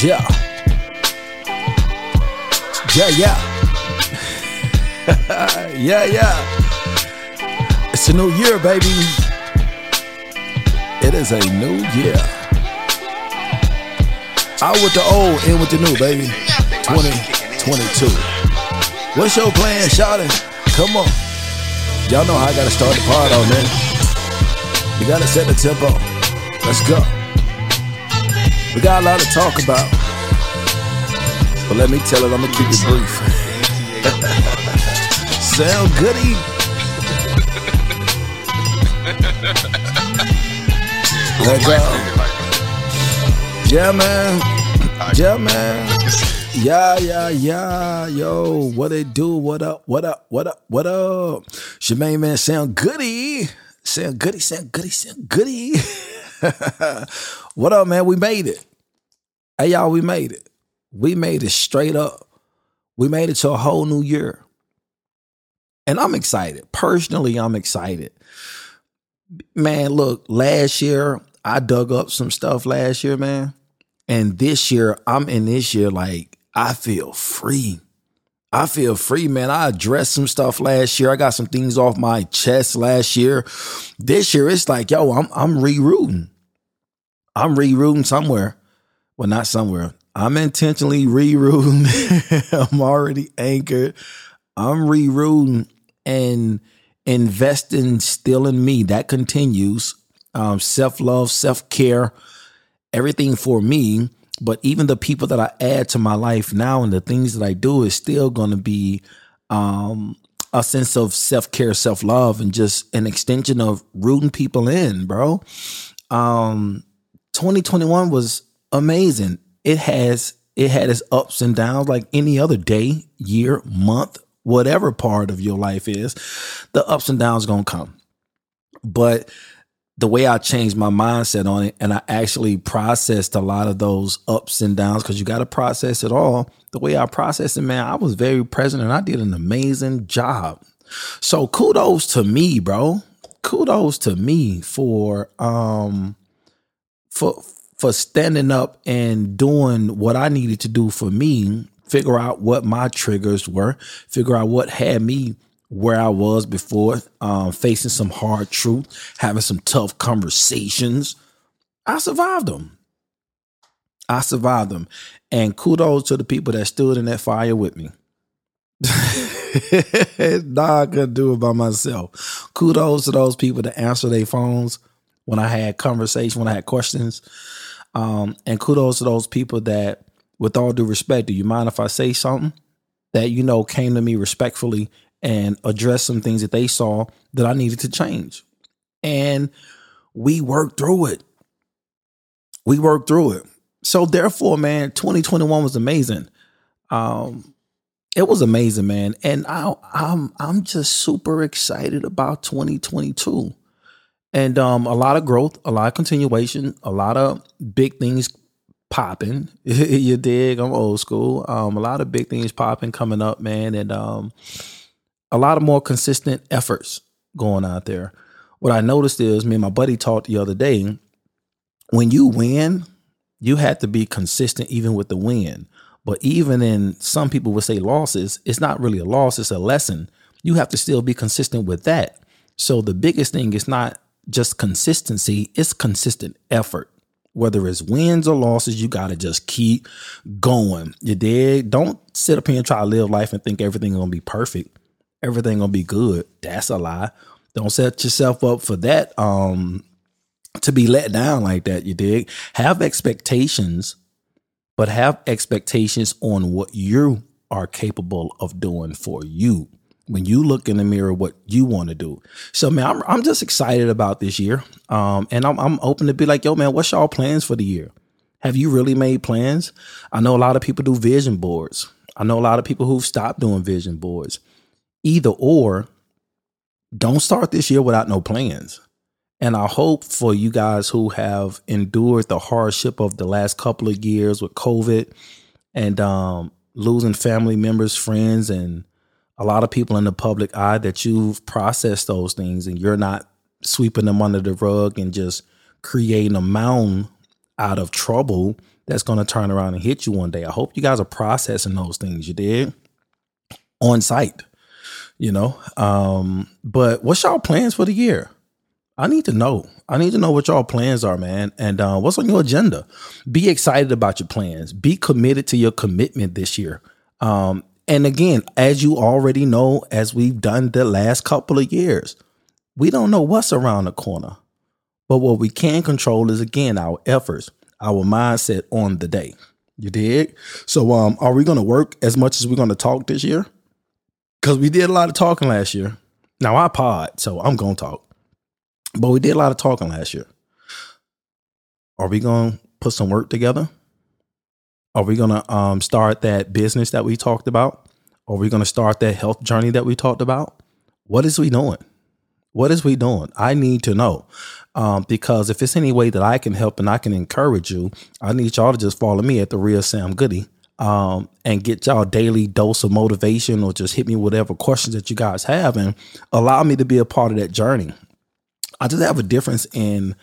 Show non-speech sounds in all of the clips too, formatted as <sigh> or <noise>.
Yeah. Yeah, yeah. <laughs> yeah, yeah. It's a new year, baby. It is a new year. Out with the old, in with the new, baby. 2022. What's your plan, Shawty? Come on. Y'all know how I gotta start the part on man. You gotta set the tempo. Let's go. We got a lot to talk about. But let me tell it, I'm gonna keep it brief. <laughs> Sam Goodie. Let go. Yeah, man. Yeah, man. Yeah, yeah, yeah. Yo, what it do? What up? What up? What up? What up? Main man, Sam Goodie. Sam Goodie, Sam Goodie, Sam Goodie. <laughs> <laughs> what up, man? We made it. Hey, y'all, we made it. We made it straight up. We made it to a whole new year. And I'm excited. Personally, I'm excited. Man, look, last year, I dug up some stuff last year, man. And this year, I'm in this year like I feel free. I feel free, man. I addressed some stuff last year. I got some things off my chest last year. This year, it's like, yo, I'm I'm rerouting. I'm rerouting somewhere. Well, not somewhere. I'm intentionally rerouting. <laughs> I'm already anchored. I'm rerouting and investing still in me. That continues. Um, self love, self care, everything for me. But even the people that I add to my life now and the things that I do is still going to be um, a sense of self care, self love, and just an extension of rooting people in, bro. Um, 2021 was amazing. It has it had its ups and downs like any other day, year, month, whatever part of your life is. The ups and downs gonna come, but the way I changed my mindset on it and I actually processed a lot of those ups and downs because you got to process it all. The way I processed it, man, I was very present and I did an amazing job. So kudos to me, bro. Kudos to me for um for for standing up and doing what I needed to do for me, figure out what my triggers were, figure out what had me where I was before, um, facing some hard truth, having some tough conversations. I survived them. I survived them. And kudos to the people that stood in that fire with me. <laughs> nah, I couldn't do it by myself. Kudos to those people that answer their phones when I had conversation, when I had questions. Um, and kudos to those people that, with all due respect, do you mind if I say something that you know came to me respectfully and address some things that they saw that I needed to change. And we worked through it. We worked through it. So therefore, man, 2021 was amazing. Um, it was amazing, man. And I, I'm I'm just super excited about 2022. And um, a lot of growth, a lot of continuation, a lot of big things popping. <laughs> you dig? I'm old school. Um, a lot of big things popping coming up, man. And um, a lot of more consistent efforts going out there. What I noticed is me and my buddy talked the other day. When you win, you have to be consistent even with the win. But even in some people would say losses, it's not really a loss, it's a lesson. You have to still be consistent with that. So the biggest thing is not just consistency, it's consistent effort. Whether it's wins or losses, you got to just keep going. You dig? Don't sit up here and try to live life and think everything's going to be perfect everything gonna be good. That's a lie. Don't set yourself up for that. Um, to be let down like that. You dig? Have expectations, but have expectations on what you are capable of doing for you. When you look in the mirror, what you want to do. So, man, I'm, I'm just excited about this year. Um, and I'm, I'm open to be like, yo, man, what's y'all plans for the year? Have you really made plans? I know a lot of people do vision boards. I know a lot of people who've stopped doing vision boards either or, don't start this year without no plans. And I hope for you guys who have endured the hardship of the last couple of years with COVID and um, losing family members, friends, and a lot of people in the public eye that you've processed those things and you're not sweeping them under the rug and just creating a mound out of trouble that's going to turn around and hit you one day. I hope you guys are processing those things you did on site, you know. Um, but what's y'all plans for the year? I need to know. I need to know what y'all plans are, man. And uh, what's on your agenda? Be excited about your plans. Be committed to your commitment this year. Um, and again, as you already know, as we've done the last couple of years, we don't know what's around the corner. But what we can control is again our efforts, our mindset on the day. You dig? So um, are we gonna work as much as we're gonna talk this year? Because we did a lot of talking last year. Now I pod, so I'm gonna talk. But we did a lot of talking last year. Are we gonna put some work together? Are we gonna um, start that business that we talked about? Are we gonna start that health journey that we talked about? What is we doing? What is we doing? I need to know. Um, because if it's any way that I can help and I can encourage you, I need y'all to just follow me at the real Sam Goodie um, and get y'all daily dose of motivation or just hit me whatever questions that you guys have and allow me to be a part of that journey. I just have a difference in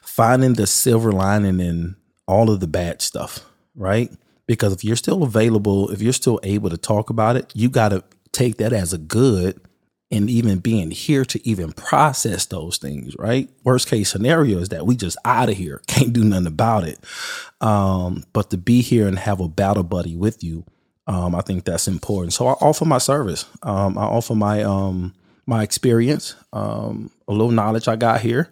finding the silver lining in all of the bad stuff, right? Because if you're still available, if you're still able to talk about it, you got to take that as a good and even being here to even process those things, right? Worst case scenario is that we just out of here, <laughs> can't do nothing about it. Um, but to be here and have a battle buddy with you, um, I think that's important. So I offer my service. Um, I offer my um, my experience, um, a little knowledge I got here.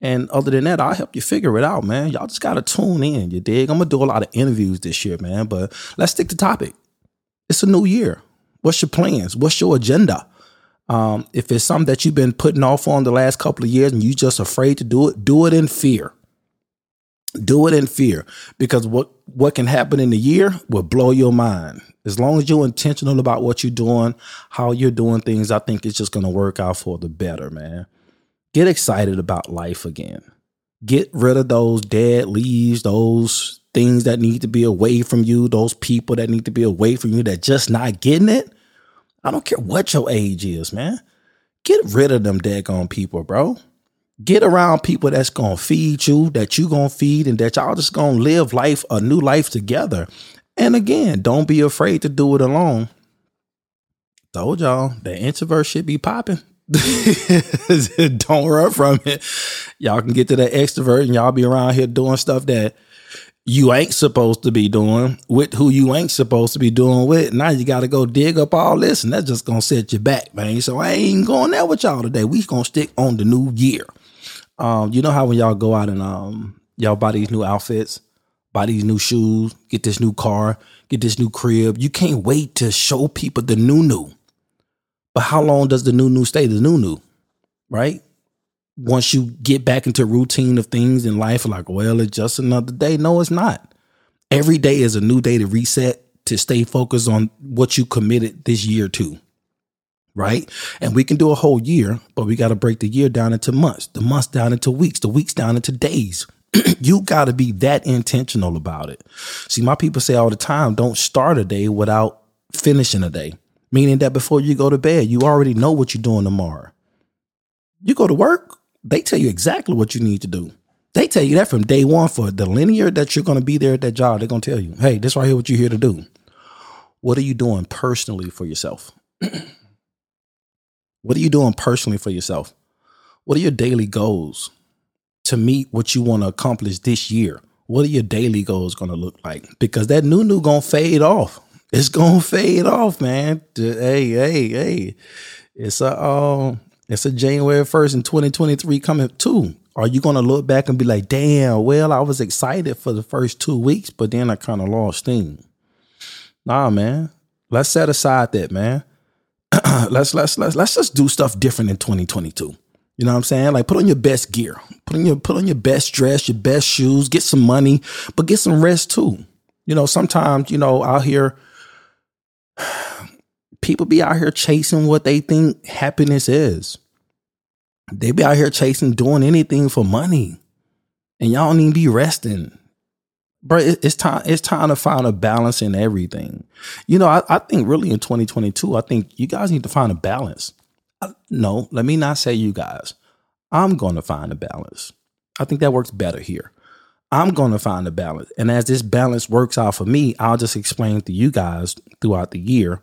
And other than that, I'll help you figure it out, man. Y'all just gotta tune in. You dig? I'm gonna do a lot of interviews this year, man. But let's stick to topic. It's a new year. What's your plans? What's your agenda? Um, if it's something that you've been putting off on the last couple of years and you're just afraid to do it, do it in fear. Do it in fear because what what can happen in a year will blow your mind. As long as you're intentional about what you're doing, how you're doing things, I think it's just going to work out for the better, man. Get excited about life again. Get rid of those dead leaves, those things that need to be away from you, those people that need to be away from you that just not getting it I don't care what your age is, man. Get rid of them daggone people, bro. Get around people that's gonna feed you, that you gonna feed, and that y'all just gonna live life, a new life together. And again, don't be afraid to do it alone. Told y'all the introvert should be popping. <laughs> don't run from it. Y'all can get to that extrovert and y'all be around here doing stuff that you ain't supposed to be doing with who you ain't supposed to be doing with. Now you got to go dig up all this, and that's just gonna set you back, man. So I ain't going there with y'all today. We gonna stick on the new year. Um, you know how when y'all go out and um y'all buy these new outfits, buy these new shoes, get this new car, get this new crib. You can't wait to show people the new new. But how long does the new new stay the new new? Right? Once you get back into routine of things in life, like, well, it's just another day. No, it's not. Every day is a new day to reset, to stay focused on what you committed this year to. Right. And we can do a whole year, but we got to break the year down into months, the months down into weeks, the weeks down into days. <clears throat> you got to be that intentional about it. See, my people say all the time, don't start a day without finishing a day, meaning that before you go to bed, you already know what you're doing tomorrow. You go to work, they tell you exactly what you need to do. They tell you that from day one for the linear that you're going to be there at that job. They're going to tell you, hey, this right here, what you're here to do. What are you doing personally for yourself? <clears throat> what are you doing personally for yourself? What are your daily goals to meet what you want to accomplish this year? What are your daily goals going to look like? Because that new new going to fade off. It's going to fade off, man. Hey, hey, hey. It's a um it's a January 1st in 2023 coming too. Are you going to look back and be like, damn, well, I was excited for the first two weeks, but then I kind of lost steam? Nah, man. Let's set aside that, man. <clears throat> let's let's let's let's just do stuff different in 2022. You know what I'm saying? Like put on your best gear. Put on your put on your best dress, your best shoes, get some money, but get some rest too. You know, sometimes, you know, out here people be out here chasing what they think happiness is. They be out here chasing doing anything for money. And y'all don't even be resting. Bro, it's time, it's time to find a balance in everything. You know, I, I think really in 2022, I think you guys need to find a balance. I, no, let me not say you guys. I'm going to find a balance. I think that works better here. I'm going to find a balance. And as this balance works out for me, I'll just explain to you guys throughout the year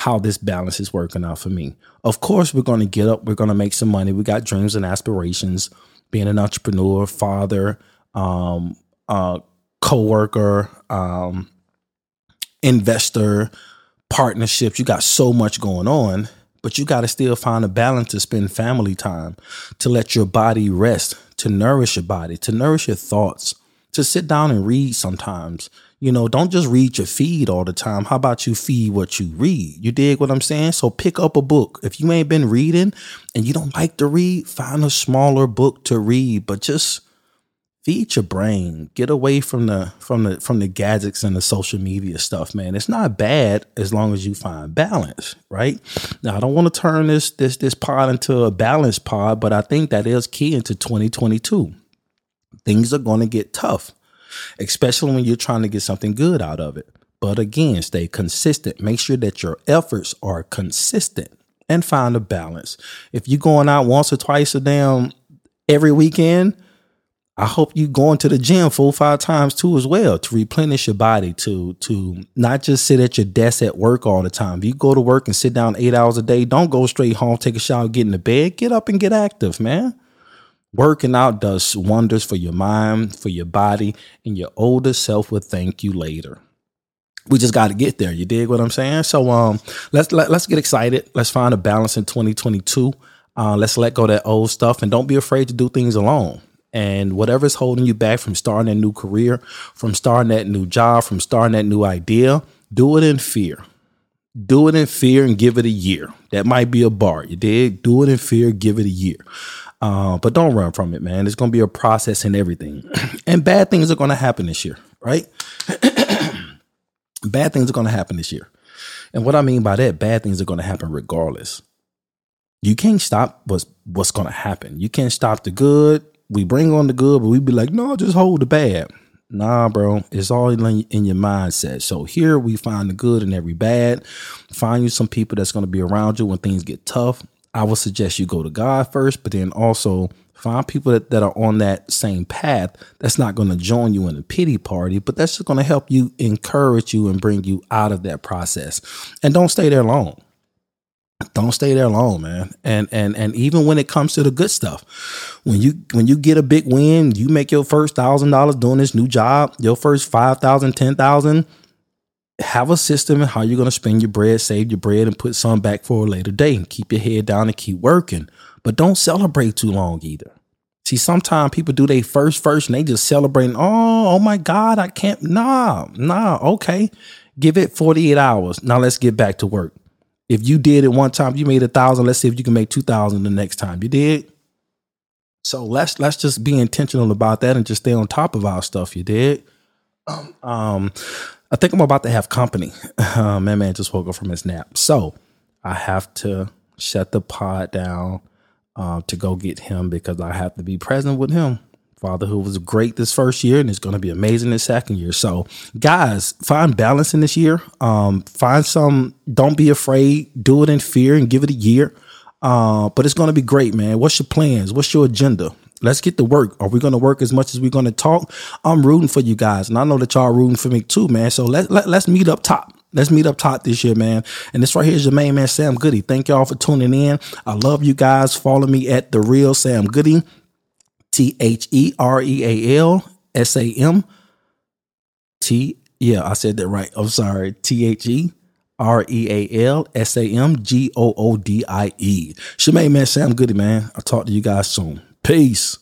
how this balance is working out for me. Of course, we're going to get up, we're going to make some money. We got dreams and aspirations, being an entrepreneur, father, um, uh, co-worker, um, investor, partnerships. You got so much going on, but you got to still find a balance to spend family time, to let your body rest, to nourish your body, to nourish your thoughts, to sit down and read sometimes. You know, don't just read your feed all the time. How about you feed what you read? You dig what I'm saying? So pick up a book. If you ain't been reading and you don't like to read, find a smaller book to read, but just feed your brain get away from the from the from the gadgets and the social media stuff man it's not bad as long as you find balance right now i don't want to turn this this this pod into a balance pod but i think that is key into 2022 things are going to get tough especially when you're trying to get something good out of it but again stay consistent make sure that your efforts are consistent and find a balance if you're going out once or twice a damn every weekend I hope you going to the gym four five times too as well to replenish your body to to not just sit at your desk at work all the time. If you go to work and sit down eight hours a day, don't go straight home, take a shower, get in the bed, get up and get active, man. Working out does wonders for your mind, for your body, and your older self will thank you later. We just got to get there. You dig what I'm saying? So um, let's let, let's get excited. Let's find a balance in 2022. Uh, let's let go that old stuff and don't be afraid to do things alone and whatever's holding you back from starting a new career, from starting that new job, from starting that new idea, do it in fear. Do it in fear and give it a year. That might be a bar. You did. Do it in fear, give it a year. Uh, but don't run from it, man. It's going to be a process in everything. <clears throat> and bad things are going to happen this year, right? <clears throat> bad things are going to happen this year. And what I mean by that, bad things are going to happen regardless. You can't stop what's what's going to happen. You can't stop the good we bring on the good, but we be like, no, just hold the bad. Nah, bro, it's all in, in your mindset. So here we find the good in every bad. Find you some people that's going to be around you when things get tough. I would suggest you go to God first, but then also find people that, that are on that same path that's not going to join you in a pity party, but that's just going to help you encourage you and bring you out of that process. And don't stay there long don't stay there long man and and and even when it comes to the good stuff when you when you get a big win you make your first thousand dollars doing this new job your first five thousand ten thousand have a system and how you're going to spend your bread save your bread and put some back for a later day and keep your head down and keep working but don't celebrate too long either see sometimes people do their first first and they just celebrating oh oh my god i can't nah nah okay give it 48 hours now let's get back to work if you did it one time, you made a thousand. Let's see if you can make two thousand the next time. You did. So let's let's just be intentional about that and just stay on top of our stuff. You did. Um, I think I'm about to have company. <laughs> Uh, my man just woke up from his nap, so I have to shut the pod down uh, to go get him because I have to be present with him fatherhood was great this first year and it's going to be amazing this second year. So, guys, find balance in this year. Um, find some, don't be afraid, do it in fear and give it a year. Uh, but it's going to be great, man. What's your plans? What's your agenda? Let's get to work. Are we going to work as much as we're going to talk? I'm rooting for you guys, and I know that y'all rooting for me too, man. So let, let let's meet up top. Let's meet up top this year, man. And this right here is your main man, Sam Goodie. Thank y'all for tuning in. I love you guys. Follow me at the real Sam Goodie. T H E R E A L S A M T. Yeah, I said that right. I'm sorry. T H E R E A L S A M G O O D I E. Shemaine, man, Sam Goody, man. I'll talk to you guys soon. Peace.